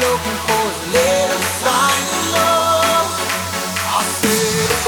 looking for is a little sign of love. I said.